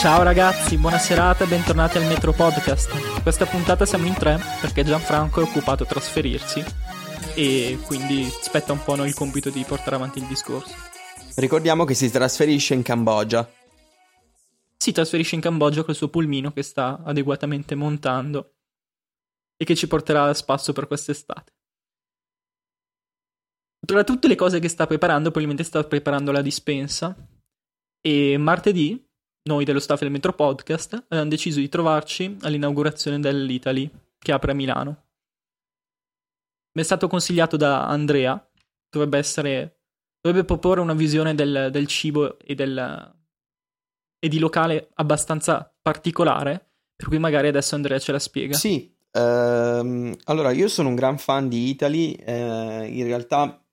Ciao ragazzi, buona serata e bentornati al Metro Podcast. Questa puntata siamo in tre perché Gianfranco è occupato a trasferirsi e quindi spetta un po' a noi il compito di portare avanti il discorso. Ricordiamo che si trasferisce in Cambogia. Si trasferisce in Cambogia col suo pulmino che sta adeguatamente montando e che ci porterà a spasso per quest'estate. Tra tutte le cose che sta preparando, probabilmente sta preparando la dispensa e martedì noi dello staff del Metro Podcast abbiamo deciso di trovarci all'inaugurazione dell'Italy che apre a Milano. Mi è stato consigliato da Andrea, dovrebbe essere, dovrebbe proporre una visione del, del cibo e, del, e di locale abbastanza particolare, per cui magari adesso Andrea ce la spiega. Sì, ehm, allora io sono un gran fan di Italy, eh, in realtà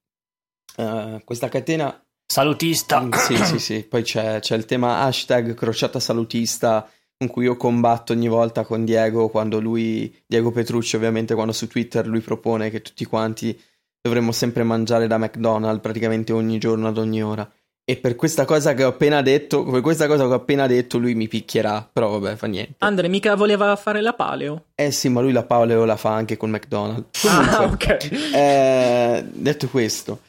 eh, questa catena Salutista. Mm, sì, sì, sì. Poi c'è, c'è, il tema hashtag crociata salutista con cui io combatto ogni volta con Diego quando lui, Diego Petrucci ovviamente, quando su Twitter lui propone che tutti quanti dovremmo sempre mangiare da McDonald's praticamente ogni giorno ad ogni ora. E per questa cosa che ho appena detto, per questa cosa che ho appena detto, lui mi picchierà. Però vabbè, fa niente. Andre, mica voleva fare la paleo? Eh sì, ma lui la paleo la fa anche con McDonald's. Comunque, ah, ok. Eh, detto questo,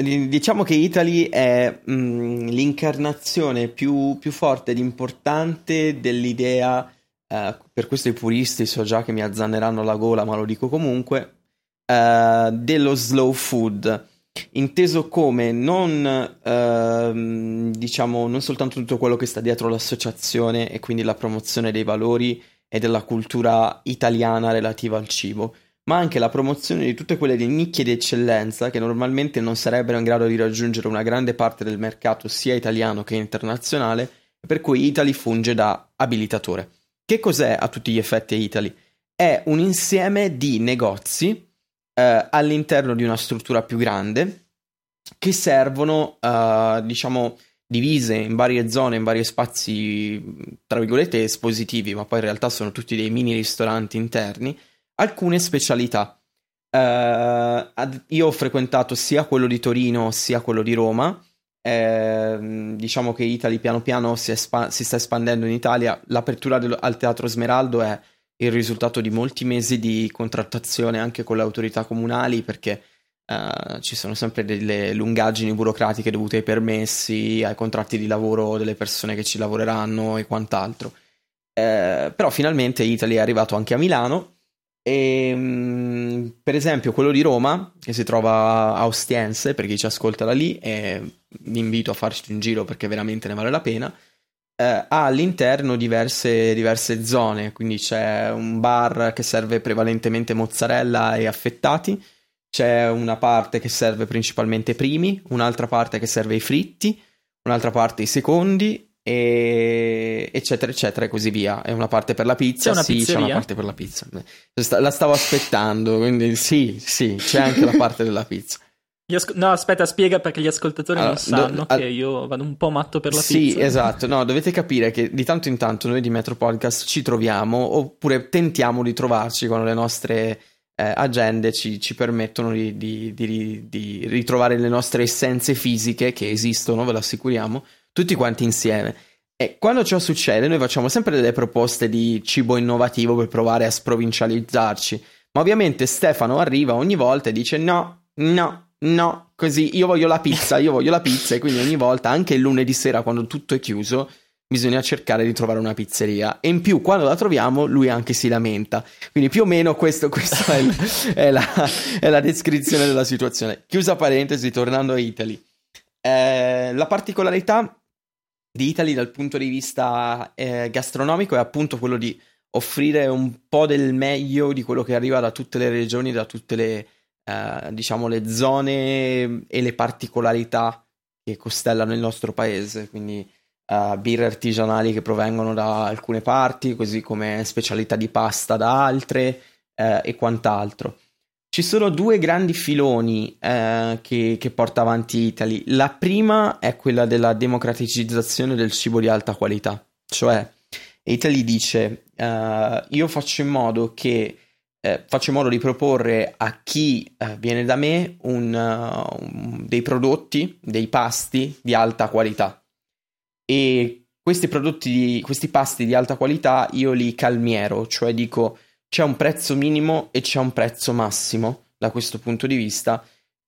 Diciamo che Italy è mh, mm, l'incarnazione più, più, forte ed importante dell'idea, eh, per questo i puristi so già che mi azzanneranno la gola, ma lo dico comunque, eh, dello slow food, inteso come non, eh, diciamo, non soltanto tutto quello che sta dietro l'associazione e quindi la promozione dei valori e della cultura italiana relativa al cibo, ma anche la promozione di tutte quelle nicchie di eccellenza che normalmente non sarebbero in grado di raggiungere una grande parte del mercato sia italiano che internazionale, per cui Italy funge da abilitatore. Che cos'è a tutti gli effetti Italy? È un insieme di negozi eh, all'interno di una struttura più grande che servono, eh, diciamo, divise in varie zone, in vari spazi, tra virgolette, espositivi, ma poi in realtà sono tutti dei mini ristoranti interni alcune specialità. Ad, io ho frequentato sia quello di Torino sia quello di Roma. Eh, diciamo che Italy piano piano si, espa- si sta espandendo in Italia. L'apertura del- al Teatro Smeraldo è il risultato di molti mesi di contrattazione anche con le autorità comunali perché uh, ci sono sempre delle lungaggini burocratiche dovute ai permessi, ai contratti di lavoro delle persone che ci lavoreranno e quant'altro. Eh, però finalmente Italy è arrivato anche a Milano e, ehm, per esempio quello di Roma, che si trova a Ostiense, per chi ci ascolta da lì, e vi invito a farci un giro perché veramente ne vale la pena, eh, ha all'interno diverse, diverse zone, quindi c'è un bar che serve prevalentemente mozzarella e affettati, c'è una parte che serve principalmente primi, un'altra parte che serve i fritti, un'altra parte i secondi e eccetera eccetera e così via. È una parte per la pizza c'è una sì pizzeria? c'è una parte per la pizza. La stavo aspettando quindi sì sì c'è anche la parte della pizza. Asco- no aspetta spiega perché gli ascoltatori allora, non sanno do- che io vado un po' matto per la sì, pizza. sì esatto. No dovete capire che di tanto in tanto noi di Metro Podcast ci troviamo oppure tentiamo di trovarci quando le nostre eh, agende ci, ci permettono di, di, di, di ritrovare le nostre essenze fisiche che esistono ve lo assicuriamo tutti quanti insieme. E quando ciò succede, noi facciamo sempre delle proposte di cibo innovativo per provare a sprovincializzarci. Ma ovviamente Stefano arriva ogni volta e dice: No, no, no, così io voglio la pizza, io voglio la pizza. E quindi ogni volta, anche il lunedì sera, quando tutto è chiuso, bisogna cercare di trovare una pizzeria. E in più, quando la troviamo, lui anche si lamenta. Quindi più o meno questo, questa è, è, la, è la descrizione della situazione. Chiusa parentesi, tornando a Italy. Eh, la particolarità di Italy dal punto di vista eh, gastronomico è appunto quello di offrire un po' del meglio di quello che arriva da tutte le regioni, da tutte le, eh, diciamo, le zone e le particolarità che costellano il nostro paese. Quindi uh, birre artigianali che provengono da alcune parti, così come specialità di pasta da altre eh, e quant'altro. Ci sono due grandi filoni eh, che, che, porta avanti Italy. La prima è quella della democraticizzazione del cibo di alta qualità, cioè Italy dice uh, io faccio in modo che eh, faccio in modo di proporre a chi eh, viene da me un, uh, un, dei prodotti, dei pasti di alta qualità. E questi prodotti, questi pasti di alta qualità io li calmiero, cioè dico c'è un prezzo minimo e c'è un prezzo massimo da questo punto di vista,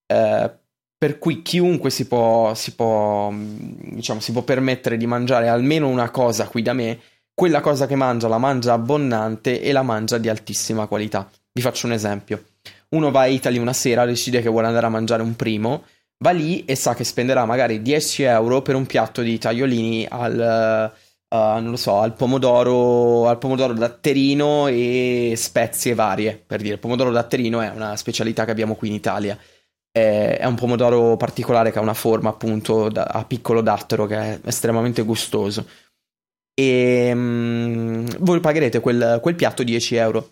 eh, per cui chiunque si può, si, può, diciamo, si può permettere di mangiare almeno una cosa qui da me, quella cosa che mangia la mangia abbondante e la mangia di altissima qualità. Vi faccio un esempio. Uno va a Italy una sera, decide che vuole andare a mangiare un primo, va lì e sa che spenderà magari 10 euro per un piatto di tagliolini al, uh, non lo so, al pomodoro, al pomodoro datterino e spezie varie, per dire. Il pomodoro datterino è una specialità che abbiamo qui in Italia. È, è un pomodoro particolare che ha una forma appunto da, a piccolo dattero che è estremamente gustoso. E um, voi pagherete quel, quel piatto 10 euro.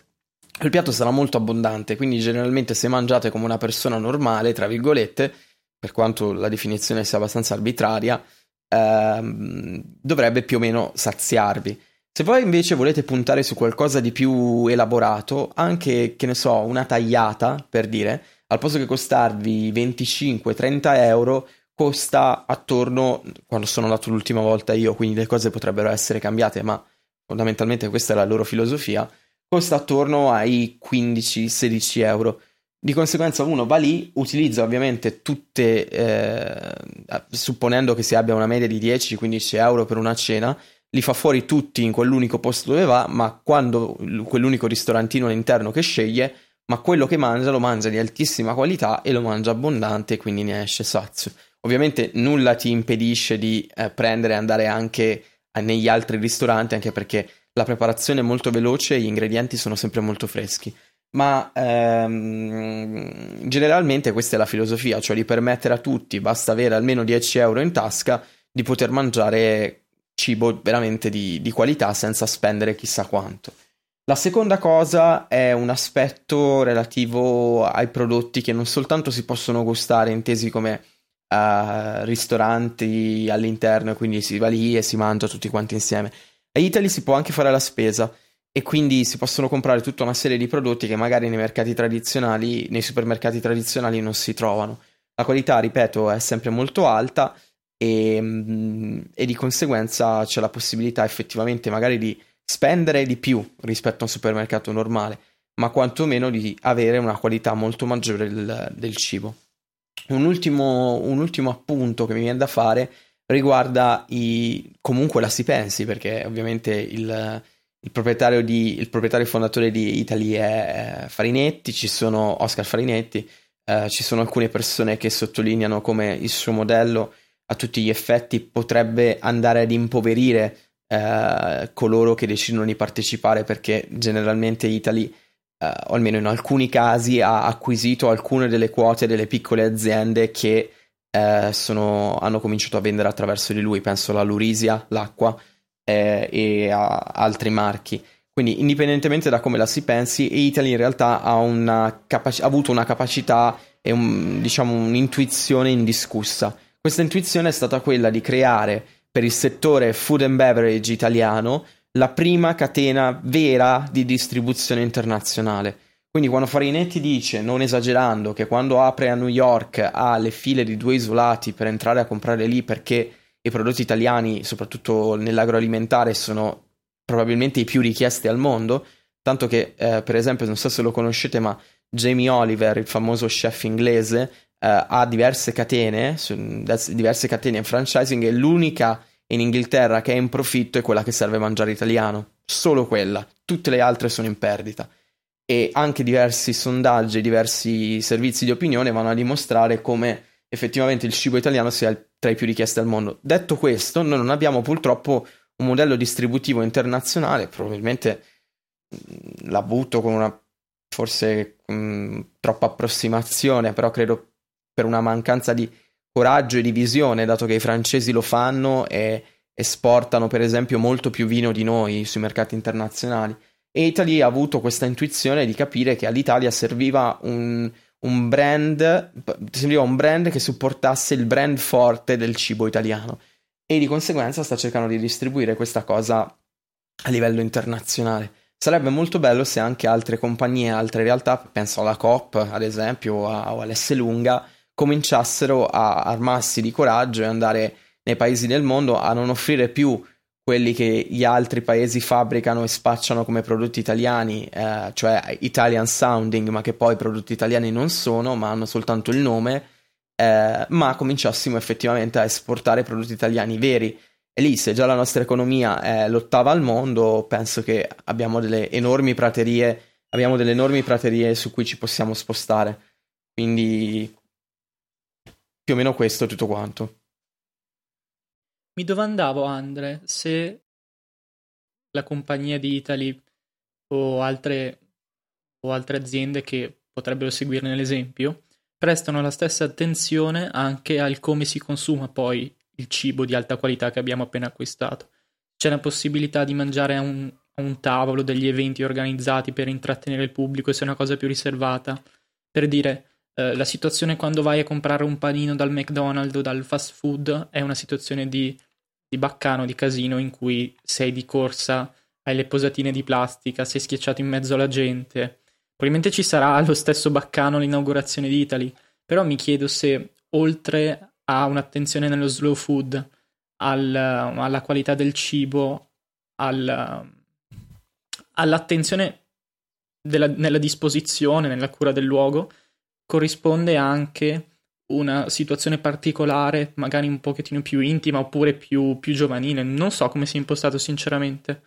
Il piatto sarà molto abbondante, quindi generalmente se mangiate come una persona normale, tra virgolette, per quanto la definizione sia abbastanza arbitraria, ehm, dovrebbe più o meno saziarvi. Se voi invece volete puntare su qualcosa di più elaborato, anche, che ne so, una tagliata, per dire, al posto che costarvi 25-30 euro, costa attorno, quando sono andato l'ultima volta io, quindi le cose potrebbero essere cambiate, ma fondamentalmente questa è la loro filosofia, costa attorno ai 15-16 euro. Di conseguenza uno va lì, utilizza ovviamente tutte, eh, supponendo che si abbia una media di 10-15 euro per una cena, li fa fuori tutti in quell'unico posto dove va, ma quando quell'unico ristorantino all'interno che sceglie, ma quello che mangia lo mangia di altissima qualità e lo mangia abbondante, quindi ne esce sazio. Ovviamente nulla ti impedisce di eh, prendere e andare anche negli altri ristoranti, anche perché la preparazione è molto veloce e gli ingredienti sono sempre molto freschi ma ehm, generalmente questa è la filosofia, cioè di permettere a tutti, basta avere almeno 10 euro in tasca, di poter mangiare cibo veramente di, di qualità senza spendere chissà quanto. La seconda cosa è un aspetto relativo ai prodotti che non soltanto si possono gustare intesi come uh, ristoranti all'interno, quindi si va lì e si mangia tutti quanti insieme. A Italy si può anche fare la spesa e quindi si possono comprare tutta una serie di prodotti che magari nei mercati tradizionali, nei supermercati tradizionali non si trovano. La qualità, ripeto, è sempre molto alta e, mm, e di conseguenza c'è la possibilità effettivamente magari di spendere di più rispetto a un supermercato normale, ma quantomeno di avere una qualità molto maggiore del, del cibo. Un ultimo, un ultimo appunto che mi viene da fare riguarda i, comunque la si pensi, perché ovviamente il, il proprietario, di, il proprietario fondatore di Italy è Farinetti, ci sono Oscar Farinetti, eh, ci sono alcune persone che sottolineano come il suo modello a tutti gli effetti potrebbe andare ad impoverire eh, coloro che decidono di partecipare perché generalmente Italy, eh, o almeno in alcuni casi, ha acquisito alcune delle quote delle piccole aziende che eh, sono, hanno cominciato a vendere attraverso di lui, penso alla Lurisia, l'acqua, eh, e a altri marchi. Quindi, indipendentemente da come la si pensi, Italy in realtà ha, capac- ha avuto una capacità e un, diciamo, un'intuizione indiscussa. Questa intuizione è stata quella di creare per il settore food and beverage italiano la prima catena vera di distribuzione internazionale. Quindi quando Farinetti dice, non esagerando, che quando apre a New York ha le file di due isolati per entrare a comprare lì perché i prodotti italiani, soprattutto nell'agroalimentare, sono probabilmente i più richiesti al mondo, tanto che eh, per esempio, non so se lo conoscete, ma Jamie Oliver, il famoso chef inglese, eh, ha diverse catene, diverse catene in franchising e l'unica in Inghilterra che è in profitto è quella che serve mangiare italiano, solo quella, tutte le altre sono in perdita. E anche diversi sondaggi, diversi servizi di opinione vanno a dimostrare come effettivamente il cibo italiano sia tra i più richiesti al mondo. Detto questo, noi non abbiamo purtroppo un modello distributivo internazionale, probabilmente mm, l'ha avuto con una forse mh, mm, troppa approssimazione, però credo per una mancanza di coraggio e di visione, dato che i francesi lo fanno e esportano per esempio molto più vino di noi sui mercati internazionali. E Italy ha avuto questa intuizione di capire che all'Italia serviva un, un brand, serviva un brand che supportasse il brand forte del cibo italiano e di conseguenza sta cercando di distribuire questa cosa a livello internazionale. Sarebbe molto bello se anche altre compagnie, altre realtà, penso alla Coop ad esempio o, a, o all'S cominciassero a armarsi di coraggio e andare nei paesi del mondo a non offrire più quelli che gli altri paesi fabbricano e spacciano come prodotti italiani, eh, cioè Italian sounding, ma che poi prodotti italiani non sono, ma hanno soltanto il nome, eh, ma cominciassimo effettivamente a esportare prodotti italiani veri. E lì, se già la nostra economia è l'ottava al mondo, penso che abbiamo delle enormi praterie, abbiamo delle enormi praterie su cui ci possiamo spostare. Quindi più o meno questo è tutto quanto. Mi domandavo, Andre, se la compagnia di Italy o altre, o altre aziende che potrebbero seguirne l'esempio prestano la stessa attenzione anche al come si consuma poi il cibo di alta qualità che abbiamo appena acquistato. C'è la possibilità di mangiare a un, a un tavolo degli eventi organizzati per intrattenere il pubblico se è una cosa più riservata. Per dire, eh, la situazione quando vai a comprare un panino dal McDonald's o dal fast food è una situazione di di baccano, di casino in cui sei di corsa, hai le posatine di plastica, sei schiacciato in mezzo alla gente. Probabilmente ci sarà lo stesso baccano all'inaugurazione di Italy, però mi chiedo se oltre a un'attenzione nello slow food, al, alla qualità del cibo, al, all'attenzione della, nella disposizione, nella cura del luogo, corrisponde anche una situazione particolare, magari un pochettino più intima oppure più, più giovanile. Non so come sia impostato sinceramente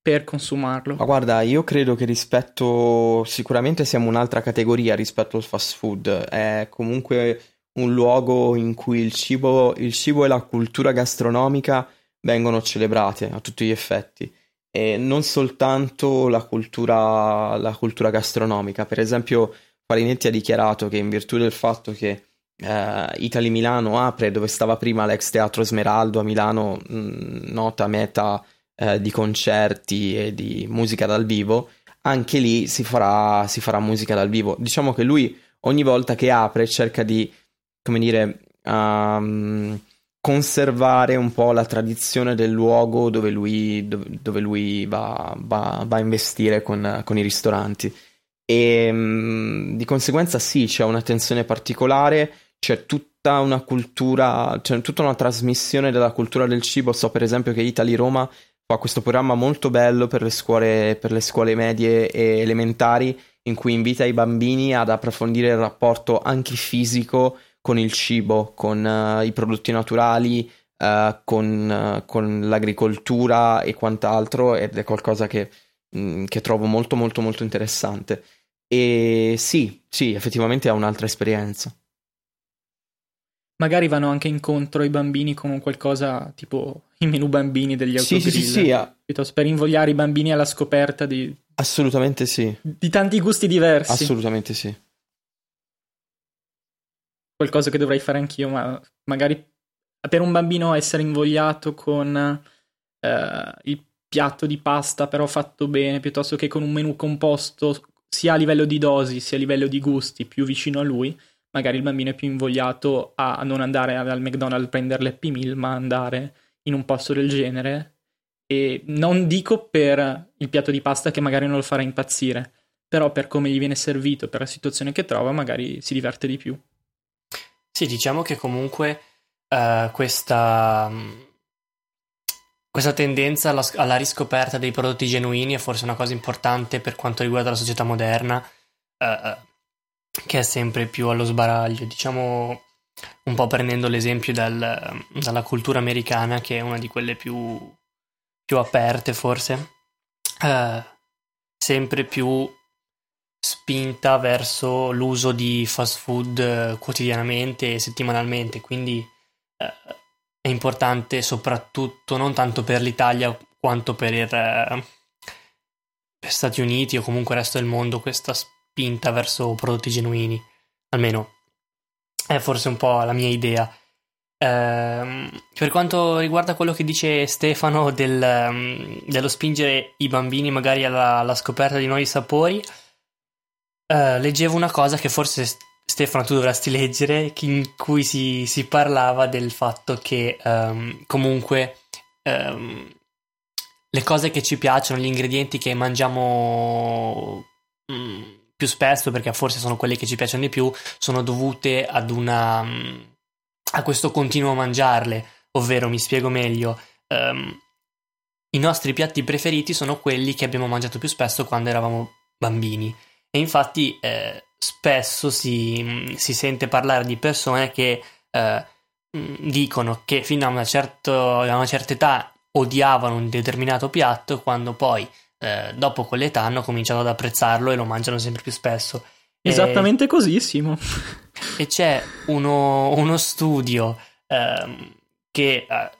per consumarlo. Ma guarda, io credo che rispetto, sicuramente siamo un'altra categoria rispetto al fast food, è comunque un luogo in cui il cibo, il cibo e la cultura gastronomica vengono celebrate a tutti gli effetti e non soltanto la cultura, la cultura gastronomica. Per esempio, Farinetti ha dichiarato che in virtù del fatto che Uh, Italy Milano apre dove stava prima l'ex teatro Smeraldo a Milano, mh, mm, nota meta uh, di concerti e di musica dal vivo. Anche lì si farà, si farà, musica dal vivo. Diciamo che lui ogni volta che apre cerca di, come dire, um, conservare un po' la tradizione del luogo dove lui, dove, dove lui va, va, va, a investire con, con i ristoranti. E um, di conseguenza sì, c'è un'attenzione particolare c'è tutta una cultura, c'è tutta una trasmissione della cultura del cibo. So per esempio che Italy Roma fa questo programma molto bello per le scuole, per le scuole medie e elementari in cui invita i bambini ad approfondire il rapporto anche fisico con il cibo, con uh, i prodotti naturali, uh, con, uh, con, l'agricoltura e quant'altro ed è qualcosa che, mh, mm, che trovo molto molto molto interessante. E sì, sì, effettivamente è un'altra esperienza magari vanno anche incontro ai bambini con qualcosa tipo i menu bambini degli autogrill. Sì, sì, sì, sì. Piuttosto per invogliare i bambini alla scoperta di... Assolutamente sì. Di tanti gusti diversi. Assolutamente sì. Qualcosa che dovrei fare anch'io, ma magari per un bambino essere invogliato con eh, il piatto di pasta però fatto bene, piuttosto che con un menù composto sia a livello di dosi sia a livello di gusti più vicino a lui, magari il bambino è più invogliato a non andare al McDonald's a prendere l'Happy Meal, ma andare in un posto del genere. E non dico per il piatto di pasta che magari non lo farà impazzire, però per come gli viene servito, per la situazione che trova, magari si diverte di più. Sì, diciamo che comunque uh, questa, questa tendenza alla, alla, riscoperta dei prodotti genuini è forse una cosa importante per quanto riguarda la società moderna. Uh, che è sempre più allo sbaraglio, diciamo un po' prendendo l'esempio dal, dalla cultura americana che è una di quelle più, più aperte forse, eh, sempre più spinta verso l'uso di fast food eh, quotidianamente e settimanalmente, quindi eh, è importante soprattutto non tanto per l'Italia quanto per, il, eh, per Stati Uniti o comunque il resto del mondo questa spinta spinta verso prodotti genuini. Almeno è forse un po' la mia idea. Eh, per quanto riguarda quello che dice Stefano del, um, dello spingere i bambini magari alla, alla scoperta di nuovi sapori, eh, leggevo una cosa che forse Stefano tu dovresti leggere, in cui si, si parlava del fatto che um, comunque um, le cose che ci piacciono, gli ingredienti che mangiamo mm, più spesso, perché forse sono quelle che ci piacciono di più, sono dovute ad una a questo continuo mangiarle, ovvero mi spiego meglio. Um, i nostri piatti preferiti sono quelli che abbiamo mangiato più spesso quando eravamo bambini. E infatti eh, spesso si, si, sente parlare di persone che eh, dicono che fino a una, certo, a una, certa età odiavano un determinato piatto quando poi eh, dopo quell'età hanno cominciato ad apprezzarlo e lo mangiano sempre più spesso. Esattamente e, così, Simo. E c'è uno, uno studio ehm, che eh,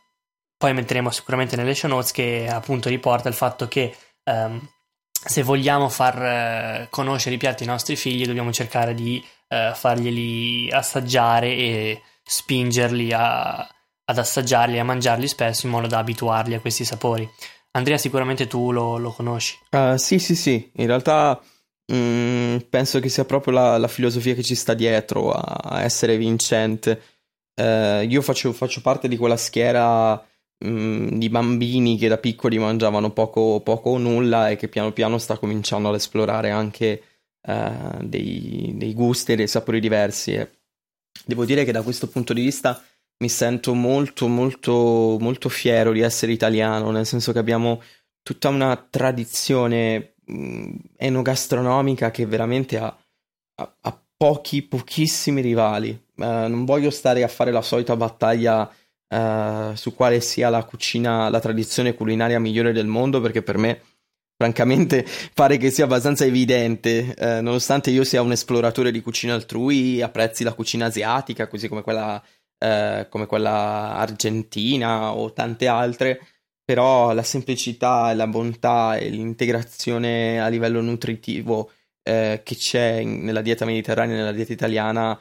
poi metteremo sicuramente nelle show notes che appunto riporta il fatto che ehm, se vogliamo far eh, conoscere i piatti ai nostri figli dobbiamo cercare di eh, farglieli assaggiare e spingerli a, ad assaggiarli e a mangiarli spesso in modo da abituarli a questi sapori. Andrea, sicuramente tu lo, lo conosci. Uh, sì, sì, sì, in realtà mh, mm, penso che sia proprio la, la, filosofia che ci sta dietro a, essere vincente. Uh, io faccio, faccio, parte di quella schiera mh, mm, di bambini che da piccoli mangiavano poco, poco, o nulla e che piano piano sta cominciando ad esplorare anche uh, dei, dei, gusti e dei sapori diversi. E devo dire che da questo punto di vista mi sento molto, molto, molto fiero di essere italiano, nel senso che abbiamo tutta una tradizione mh, enogastronomica che veramente ha, ha, ha pochi, pochissimi rivali. Uh, non voglio stare a fare la solita battaglia uh, su quale sia la cucina, la tradizione culinaria migliore del mondo, perché per me, francamente, pare che sia abbastanza evidente. Uh, nonostante io sia un esploratore di cucina altrui, apprezzi la cucina asiatica, così come quella, come quella argentina o tante altre però la semplicità la bontà e l'integrazione a livello nutritivo eh, che c'è nella dieta mediterranea e nella dieta italiana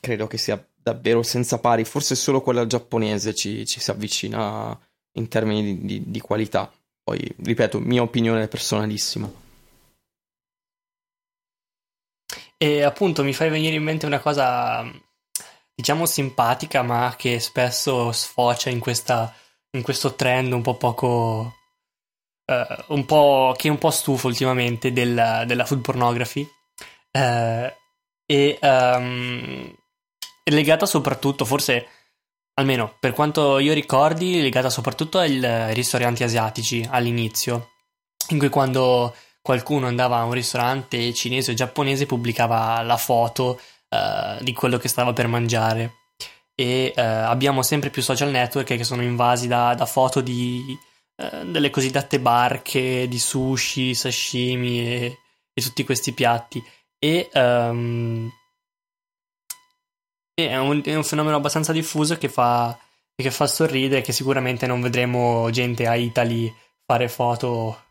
credo che sia davvero senza pari, forse solo quella giapponese ci, ci si avvicina in termini di, di, di qualità. Poi, ripeto, mia opinione personalissima. E appunto mi fai venire in mente una cosa, diciamo, simpatica, ma che spesso sfocia in questa in questo trend un po' poco. Uh, un po', che è un po' stufo ultimamente della, della food pornography. Uh, e um, è legata soprattutto, forse almeno per quanto io ricordi, legata soprattutto ai ristoranti asiatici all'inizio, in cui quando qualcuno andava a un ristorante cinese o giapponese pubblicava la foto uh, di quello che stava per mangiare. E eh, abbiamo sempre più social network che sono invasi da, da foto di, eh, delle cosiddette barche di sushi, sashimi e, e tutti questi piatti. E um, è, un, è, un, fenomeno abbastanza diffuso che fa, che fa sorridere che sicuramente non vedremo gente a Italy fare foto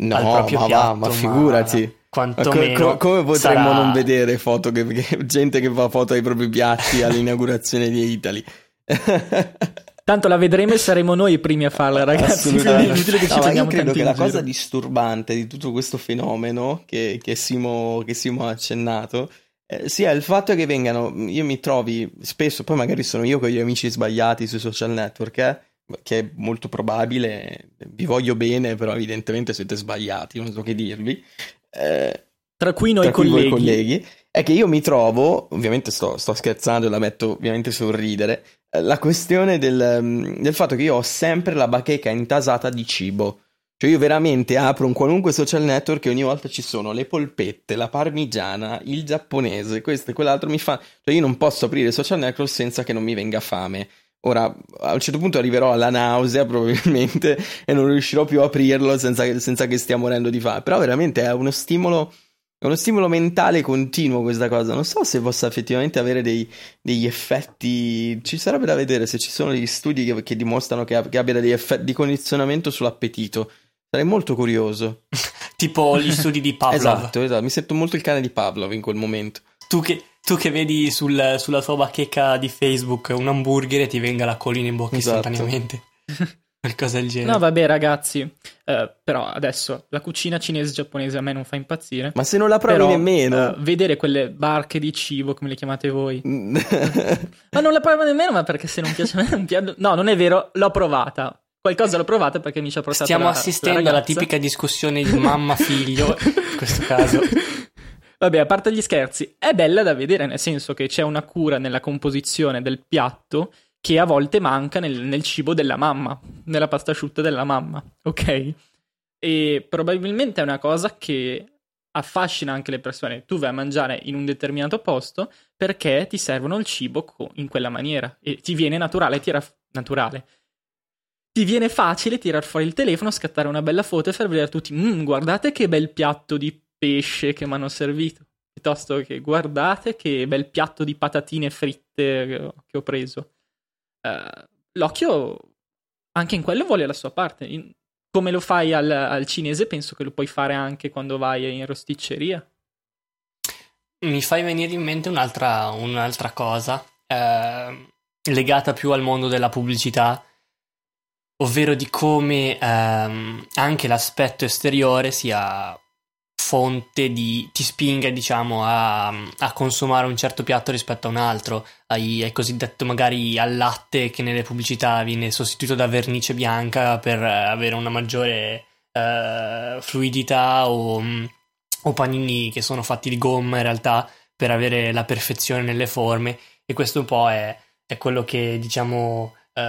no, al proprio ma piatto, va, ma figurati quantomeno co- come potremmo sarà... non vedere foto che, che, gente che fa foto ai propri piatti all'inaugurazione di Italy Tanto la vedremo e saremo noi i primi a farla, ragazzi. Quindi inutile che ci no, io credo che la cosa disturbante di tutto questo fenomeno che, che, Simo, che Simo ha accennato eh, sia il fatto che vengano. Io mi trovi spesso, poi magari sono io con gli amici sbagliati sui social network, eh, che è molto probabile. Vi voglio bene, però evidentemente siete sbagliati, non so che dirvi. Eh, tra cui noi tra colleghi. Cui colleghi. È che io mi trovo, ovviamente sto, sto scherzando e la metto ovviamente sul ridere, eh, la questione del, mm, del, fatto che io ho sempre la bacheca intasata di cibo. Cioè io veramente apro un qualunque social network e ogni volta ci sono le polpette, la parmigiana, il giapponese, questo e quell'altro mi fa... Cioè io non posso aprire social network senza che non mi venga fame. Ora, a un certo punto arriverò alla nausea probabilmente e non riuscirò più a aprirlo senza, senza che stia morendo di fame. Però veramente è uno stimolo, è uno stimolo mentale continuo questa cosa. Non so se possa effettivamente avere dei, degli effetti. Ci sarebbe da vedere se ci sono degli studi che, che dimostrano che, che abbia degli effetti di condizionamento sull'appetito. Sarei molto curioso. tipo gli studi di Pavlov. esatto, esatto. Mi sento molto il cane di Pavlov in quel momento. Tu che tu che vedi sul, sulla tua bacheca di Facebook un hamburger e ti venga la collina in bocca esatto. istantaneamente. Qualcosa del genere. No, vabbè, ragazzi. Uh, però adesso la cucina cinese-giapponese a me non fa impazzire. Ma se non la provi però, nemmeno. Uh, vedere quelle barche di cibo, come le chiamate voi. ma non la provo nemmeno, ma perché se non piace a me non piace. No, non è vero, l'ho provata. Qualcosa l'ho provata perché mi ci ha portato Stiamo la, assistendo la alla tipica discussione di mamma-figlio, in questo caso. Vabbè, a parte gli scherzi, è bella da vedere, nel senso che c'è una cura nella composizione del piatto che a volte manca nel, nel cibo della mamma. nella pasta asciutta della mamma, ok? E probabilmente è una cosa che affascina anche le persone. Tu vai a mangiare in un determinato posto perché ti servono il cibo in quella maniera e ti viene naturale, tira naturale. Ti viene facile tirare fuori il telefono, scattare una bella foto e far vedere a tutti: mmm, guardate che bel piatto di pesce che mi hanno servito. Piuttosto che guardate che bel piatto di patatine fritte che ho preso. Uh, l'occhio anche in quello vuole la sua parte. In, come lo fai al, al, cinese, penso che lo puoi fare anche quando vai in rosticceria. Mi fai venire in mente un'altra, un'altra cosa eh, legata più al mondo della pubblicità, ovvero di come ehm, anche l'aspetto esteriore sia fonte di ti spinga diciamo a, a, consumare un certo piatto rispetto a un altro. Hai, hai, cosiddetto magari al latte che nelle pubblicità viene sostituito da vernice bianca per avere una maggiore uh, fluidità o, o, panini che sono fatti di gomma in realtà per avere la perfezione nelle forme. E questo un po' è, è quello che diciamo uh,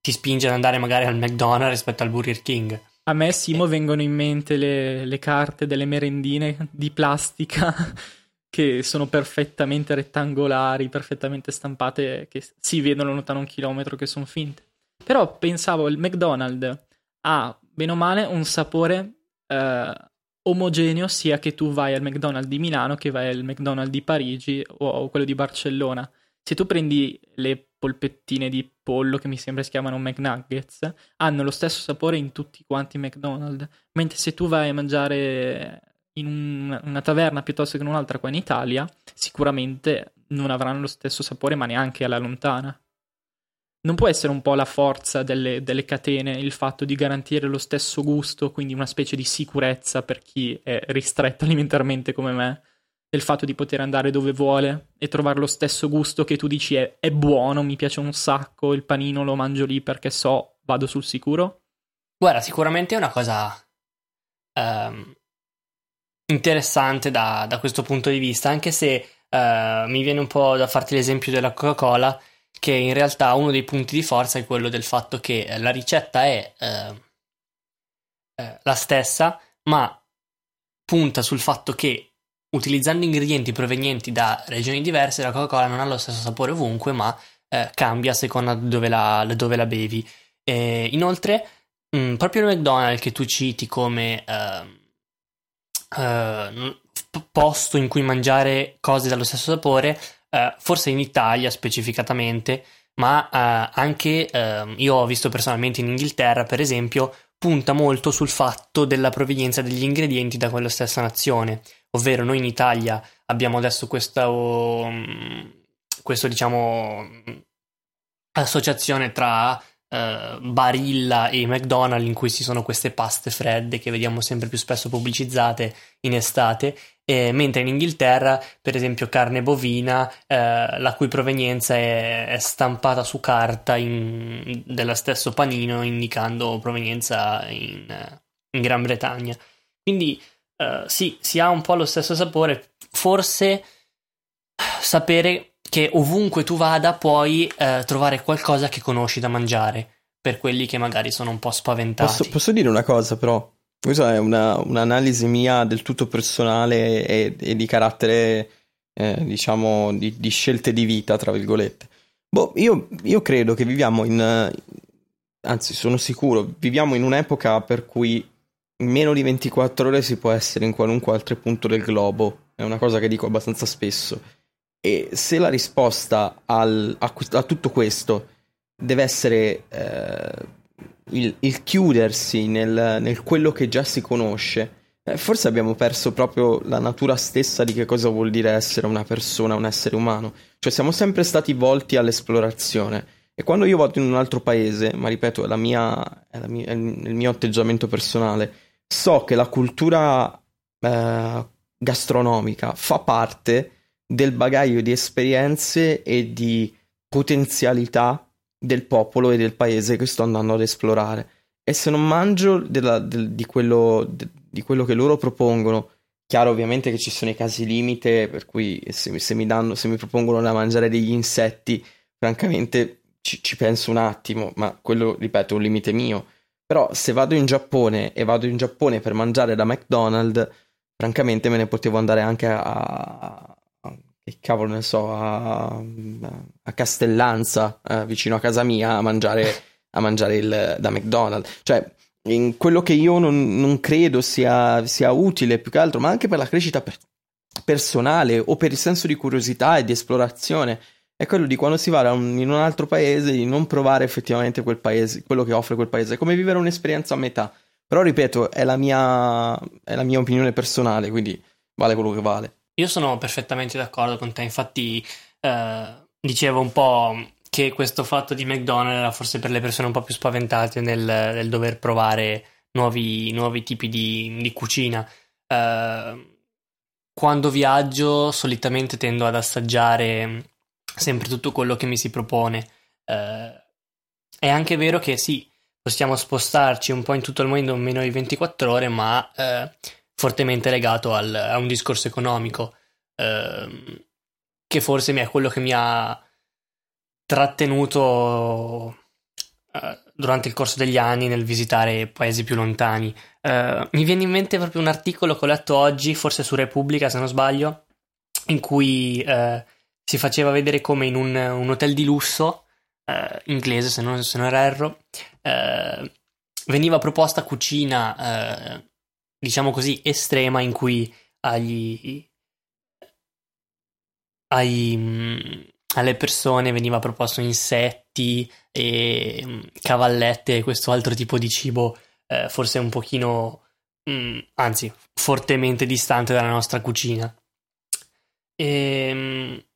ti spinge ad andare magari al McDonald's rispetto al Burger King a me, Simo, eh. vengono in mente le, le carte delle merendine di plastica che sono perfettamente rettangolari, perfettamente stampate, che si vedono lontano un chilometro, che sono finte. Però pensavo, il McDonald's ha, bene o male, un sapore eh, omogeneo sia che tu vai al McDonald's di Milano che vai al McDonald's di Parigi o, o quello di Barcellona. Se tu prendi le polpettine di pollo che mi sembra si chiamano McNuggets hanno lo stesso sapore in tutti quanti i McDonald's. Mentre se tu vai a mangiare in un, una taverna piuttosto che in un'altra qua in Italia sicuramente non avranno lo stesso sapore ma neanche alla lontana. Non può essere un po' la forza delle, delle catene il fatto di garantire lo stesso gusto quindi una specie di sicurezza per chi è ristretto alimentarmente come me del fatto di poter andare dove vuole e trovare lo stesso gusto che tu dici è, è, buono, mi piace un sacco, il panino lo mangio lì perché so, vado sul sicuro? Guarda, sicuramente è una cosa um, interessante da, da, questo punto di vista, anche se uh, mi viene un po' da farti l'esempio della Coca-Cola, che in realtà uno dei punti di forza è quello del fatto che la ricetta è uh, la stessa, ma punta sul fatto che utilizzando ingredienti provenienti da regioni diverse, la Coca-Cola non ha lo stesso sapore ovunque, ma eh, cambia a seconda dove la, dove la bevi. E inoltre, mh, mm, proprio il McDonald's che tu citi come uh, uh, posto in cui mangiare cose dallo stesso sapore, uh, forse in Italia specificatamente, ma anche ehm, io ho visto personalmente in Inghilterra, per esempio, punta molto sul fatto della provenienza degli ingredienti da quella stessa nazione ovvero noi in Italia abbiamo adesso questa, um, questo diciamo associazione tra uh, Barilla e McDonald's in cui ci sono queste paste fredde che vediamo sempre più spesso pubblicizzate in estate e, mentre in Inghilterra per esempio carne bovina eh, la cui provenienza è, è stampata su carta in, dello stesso panino indicando provenienza in, in Gran Bretagna. Quindi uh, sì, si ha un po' lo stesso sapore. Forse sapere che ovunque tu vada puoi uh, trovare qualcosa che conosci da mangiare. Per quelli che magari sono un po' spaventati. Posso, posso dire una cosa, però? Questa è una, un'analisi mia del tutto personale e, e di carattere, eh, diciamo, di, di, scelte di vita, tra virgolette. Boh, io, io credo che viviamo in. Anzi, sono sicuro, viviamo in un'epoca per cui in meno di 24 ore si può essere in qualunque altro punto del globo. È una cosa che dico abbastanza spesso. E se la risposta al, a, a, tutto questo deve essere eh, il, il, chiudersi nel, nel, quello che già si conosce, eh, forse abbiamo perso proprio la natura stessa di che cosa vuol dire essere una persona, un essere umano. Cioè siamo sempre stati volti all'esplorazione. E quando io vado in un altro paese, ma ripeto, è, mia, è, mia, è il mio atteggiamento personale, so che la cultura eh, gastronomica fa parte del bagaglio di esperienze e di potenzialità del popolo e del paese che sto andando ad esplorare. E se non mangio della, del, di, quello, de, di, quello, che loro propongono, chiaro ovviamente che ci sono i casi limite, per cui se, se, mi, danno, se mi propongono da mangiare degli insetti, francamente ci, ci penso un attimo, ma quello, ripeto, è un limite mio. Però se vado in Giappone e vado in Giappone per mangiare da McDonald's, francamente me ne potevo andare anche a, a che cavolo ne so, a, a Castellanza, eh, vicino a casa mia, a mangiare, a mangiare il, da McDonald's. Cioè, in quello che io non, non credo sia, sia, utile più che altro, ma anche per la crescita per, personale o per il senso di curiosità e di esplorazione, è quello di quando si va un, in un altro paese di non provare effettivamente quel paese, quello che offre quel paese. È come vivere un'esperienza a metà. Però ripeto, è la mia, è la mia opinione personale, quindi vale quello che vale. Io sono perfettamente d'accordo con te, infatti eh, dicevo un po' che questo fatto di McDonald's era forse per le persone un po' più spaventate nel, nel dover provare nuovi, nuovi tipi di, di cucina. Eh, quando viaggio solitamente tendo ad assaggiare sempre tutto quello che mi si propone. Eh, è anche vero che sì, possiamo spostarci un po' in tutto il mondo meno di 24 ore, ma eh, fortemente legato al, a un discorso economico, ehm, che forse è quello che mi ha trattenuto eh, durante il corso degli anni nel visitare paesi più lontani. Eh, mi viene in mente proprio un articolo che ho letto oggi, forse su Repubblica se non sbaglio, in cui eh, si faceva vedere come in un, un hotel di lusso, eh, inglese se non, se non erro, eh, veniva proposta cucina eh, diciamo così, estrema in cui agli, ai, mm, alle persone veniva proposto insetti e mm, cavallette e questo altro tipo di cibo eh, forse un pochino, mh, mm, anzi, fortemente distante dalla nostra cucina. E,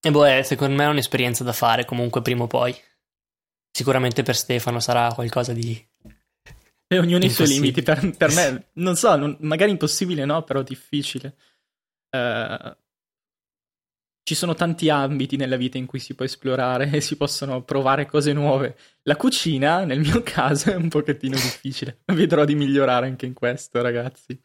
e boh, è, secondo me è un'esperienza da fare comunque prima o poi. Sicuramente per Stefano sarà qualcosa di e ognuno i suoi limiti. Per, per me, non so, non, magari impossibile no, però difficile. Uh, ci sono tanti ambiti nella vita in cui si può esplorare e si possono provare cose nuove. La cucina, nel mio caso, è un pochettino difficile. Vedrò di migliorare anche in questo, ragazzi.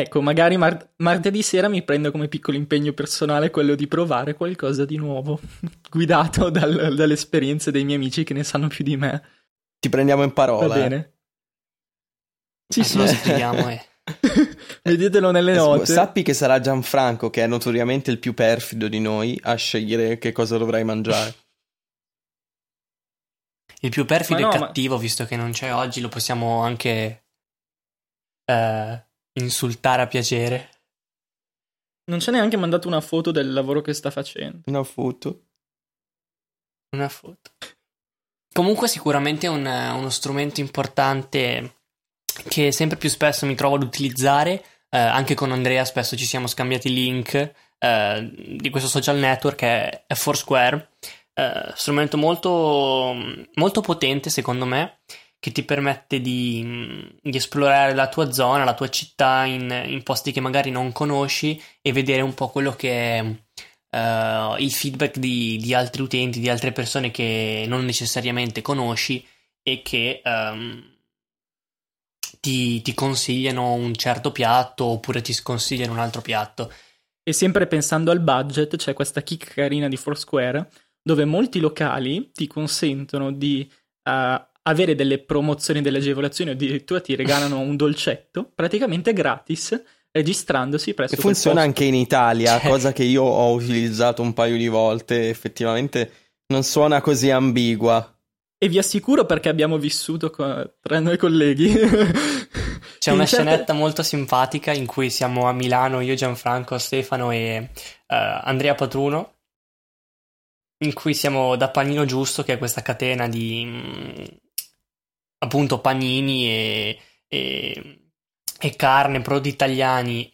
Ecco, magari mar- martedì sera mi prendo come piccolo impegno personale quello di provare qualcosa di nuovo, guidato dal, dalle esperienze dei miei amici che ne sanno più di me. Ti prendiamo in parola. Va bene. Eh. Sì, sì. Lo scriviamo e... Vedetelo nelle note. Sappi che sarà Gianfranco, che è notoriamente il più perfido di noi, a scegliere che cosa dovrai mangiare. Il più perfido no, e cattivo, ma... visto che non c'è oggi, lo possiamo anche eh, insultare a piacere. Non ci ha neanche mandato una foto del lavoro che sta facendo. Una foto? Una foto. Comunque sicuramente è un, uno strumento importante che sempre più spesso mi trovo ad utilizzare. Eh, anche con Andrea spesso ci siamo scambiati link eh, di questo social network che è Foursquare. Eh, strumento molto, molto potente secondo me che ti permette di, di, esplorare la tua zona, la tua città in, in, posti che magari non conosci e vedere un po' quello che è uh, il feedback di, di, altri utenti, di altre persone che non necessariamente conosci e che um, ti, ti consigliano un certo piatto oppure ti sconsigliano un altro piatto. E sempre pensando al budget, c'è questa kick carina di Foursquare dove molti locali ti consentono di uh, avere delle promozioni, delle agevolazioni, o addirittura ti regalano un dolcetto praticamente gratis registrandosi presso e funziona anche in Italia, cioè. cosa che io ho utilizzato un paio di volte, effettivamente non suona così ambigua. E vi assicuro perché abbiamo vissuto co- tra noi colleghi. C'è una certe... scenetta molto simpatica in cui siamo a Milano, io, Gianfranco, Stefano e uh, Andrea Patruno, in cui siamo da Panino Giusto, che è questa catena di mh, mm, appunto panini e, e e carne, prodotti italiani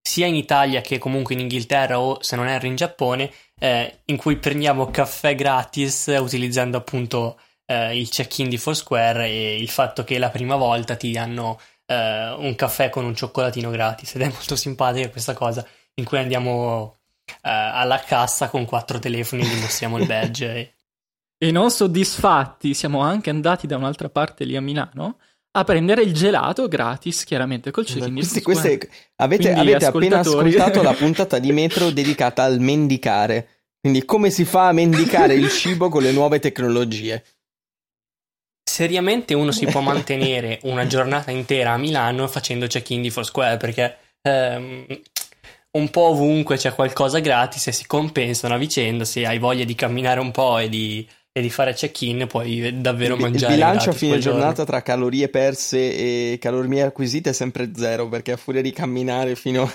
sia in Italia che comunque in Inghilterra o se non erro in Giappone, eh, in cui prendiamo caffè gratis utilizzando appunto eh, il check-in di Foursquare e il fatto che la prima volta ti danno eh, un caffè con un cioccolatino gratis ed è molto simpatica questa cosa in cui andiamo eh, alla cassa con quattro telefoni e gli mostriamo il badge. E... non soddisfatti siamo anche andati da un'altra parte lì a Milano a prendere il gelato gratis, chiaramente col check-in. Queste, queste, avete, avete appena ascoltato la puntata di Metro dedicata al mendicare. Quindi come si fa a mendicare il cibo con le nuove tecnologie? Seriamente uno si può mantenere una giornata intera a Milano facendo check-in di Foursquare perché ehm, un po' ovunque c'è qualcosa gratis e si compensano a vicenda. Se hai voglia di camminare un po' e di, e di fare check-in, puoi davvero il, mangiare. Il bilancio a fine giorno. giornata tra calorie perse e calorie acquisite è sempre zero perché a furia di camminare fino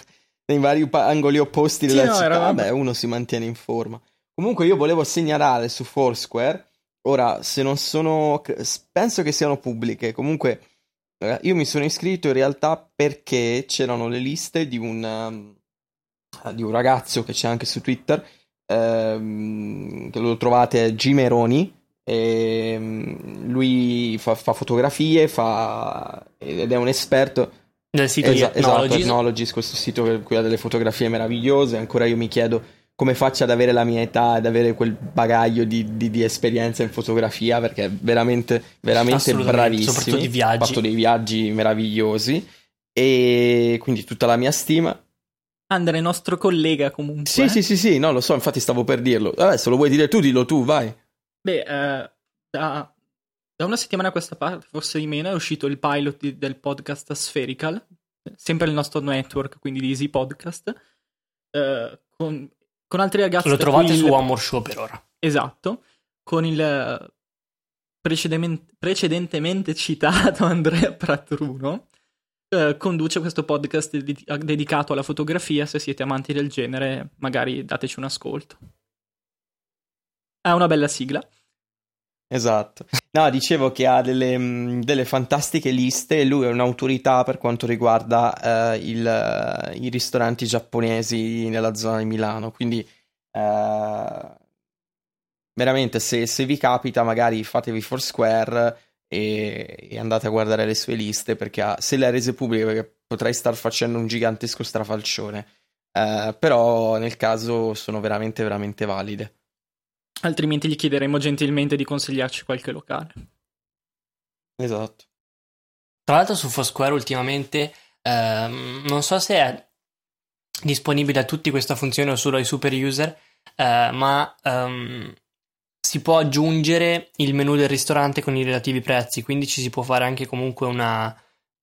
nei vari angoli opposti sì, della no, città, era... beh, uno si mantiene in forma. Comunque io volevo segnalare su Foursquare, ora se non sono, penso che siano pubbliche, comunque eh, io mi sono iscritto in realtà perché c'erano le liste di un, um, di un ragazzo che c'è anche su Twitter, ehm, che lo trovate Gimeroni, e, um, lui fa, fa, fotografie fa, ed è un esperto nel sito Esa- di Ethnologies. Esatto, Ethnologies, questo sito che, che ha delle fotografie meravigliose. Ancora io mi chiedo come faccia ad avere la mia età, ad avere quel bagaglio di, di, di esperienza in fotografia, perché è veramente, veramente bravissimo. Soprattutto di viaggi. Ha fatto dei viaggi meravigliosi. E quindi tutta la mia stima. Andrea è nostro collega comunque. Sì, eh? sì, sì, sì, no, lo so, infatti stavo per dirlo. Adesso lo vuoi dire tu, dillo tu, vai. Beh, eh, da, da, una settimana a questa parte, forse di meno, è uscito il pilot di, del podcast Spherical, sempre il nostro network, quindi di Easy Podcast, eh, con, con, altri ragazzi. Lo trovate su One More Show per ora. Esatto, con il precedentemente, precedentemente citato Andrea Pratruno. Eh, conduce questo podcast ded- dedicato alla fotografia. Se siete amanti del genere, magari dateci un ascolto. Ha una bella sigla. Esatto. No, dicevo che ha delle, delle fantastiche liste lui è un'autorità per quanto riguarda uh, il, i ristoranti giapponesi nella zona di Milano. Quindi, uh, veramente, se, se, vi capita, magari fatevi Foursquare e, e andate a guardare le sue liste perché ha, se le ha rese pubbliche perché potrei star facendo un gigantesco strafalcione. Uh, però nel caso sono veramente, veramente valide. Altrimenti gli chiederemo gentilmente di consigliarci qualche locale. Esatto. Tra l'altro su Foursquare ultimamente ehm, non so se è disponibile a tutti questa funzione o solo ai super user, eh, ma ehm, si può aggiungere il menu del ristorante con i relativi prezzi, quindi ci si può fare anche comunque una,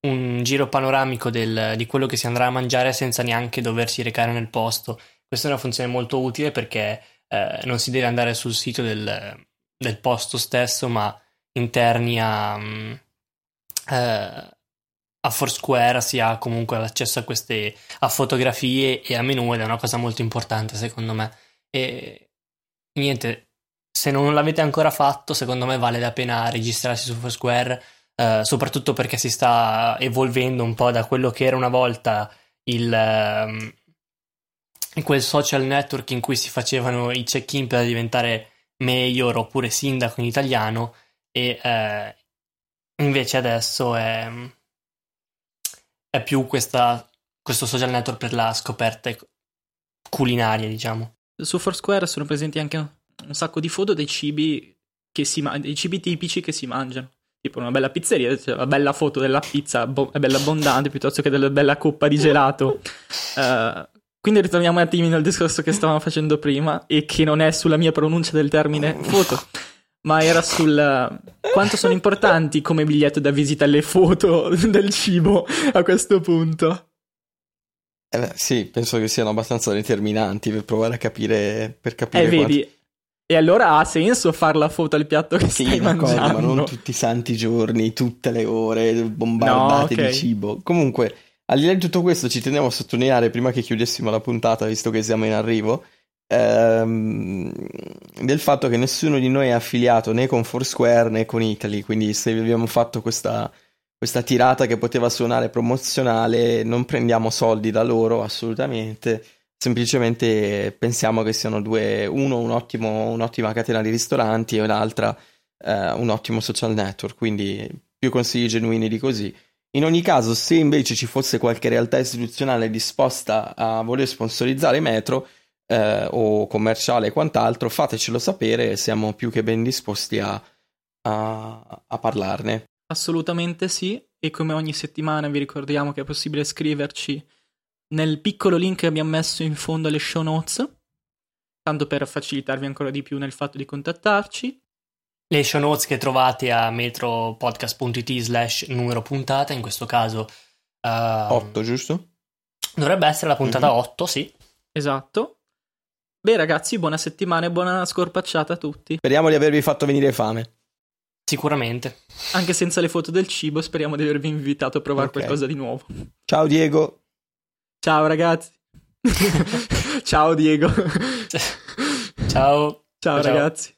un giro panoramico del, di quello che si andrà a mangiare senza neanche doversi recare nel posto. Questa è una funzione molto utile perché eh, non si deve andare sul sito del, del posto stesso, ma interni a, um, eh, a Foursquare si ha comunque l'accesso a queste a fotografie e a menu ed è una cosa molto importante secondo me. E niente, se non l'avete ancora fatto, secondo me vale la pena registrarsi su Foursquare, eh, soprattutto perché si sta evolvendo un po' da quello che era una volta il. Um, quel social network in cui si facevano i check-in per diventare mayor oppure sindaco in italiano e eh, invece adesso è, è più questa, questo social network per la scoperta culinaria diciamo su Foursquare sono presenti anche un sacco di foto dei cibi che si ma- dei cibi tipici che si mangiano tipo una bella pizzeria, cioè una bella foto della pizza bo- bella abbondante piuttosto che della bella coppa di gelato. Uh, quindi ritorniamo un attimino al discorso che stavamo facendo prima e che non è sulla mia pronuncia del termine foto, ma era sul uh, quanto sono importanti come biglietto da visita le foto del cibo a questo punto. Eh beh, sì, penso che siano abbastanza determinanti per provare a capire, per capire eh, vedi, quanto... E allora ha senso fare la foto al piatto che sì, stai mangiando. Ma non tutti i santi giorni, tutte le ore bombardate no, okay. di cibo. Comunque, al di là di tutto questo, ci tenevo a sottolineare prima che chiudessimo la puntata, visto che siamo in arrivo, ehm, del fatto che nessuno di noi è affiliato né con Foursquare né con Italy. Quindi, se abbiamo fatto questa, questa tirata che poteva suonare promozionale, non prendiamo soldi da loro assolutamente semplicemente pensiamo che siano due, uno un ottimo, un'ottima catena di ristoranti e un'altra eh, un ottimo social network, quindi più consigli genuini di così. In ogni caso, se invece ci fosse qualche realtà istituzionale disposta a voler sponsorizzare Metro eh, o commerciale e quant'altro, fatecelo sapere, siamo più che ben disposti a, a, a parlarne. Assolutamente sì, e come ogni settimana vi ricordiamo che è possibile scriverci nel piccolo link che abbiamo messo in fondo alle show notes. tanto per facilitarvi ancora di più nel fatto di contattarci. Le show notes che trovate a metropodcast.it slash numero puntata, in questo caso... Uh, 8, giusto? Dovrebbe essere la puntata mm-hmm. 8, sì. Esatto. Beh ragazzi, buona settimana e buona scorpacciata a tutti. Speriamo di avervi fatto venire fame. Sicuramente. Anche senza le foto del cibo, speriamo di avervi invitato a provare okay. qualcosa di nuovo. Ciao Diego. Ciao ragazzi. ciao Diego. ciao. Ciao, ciao ragazzi.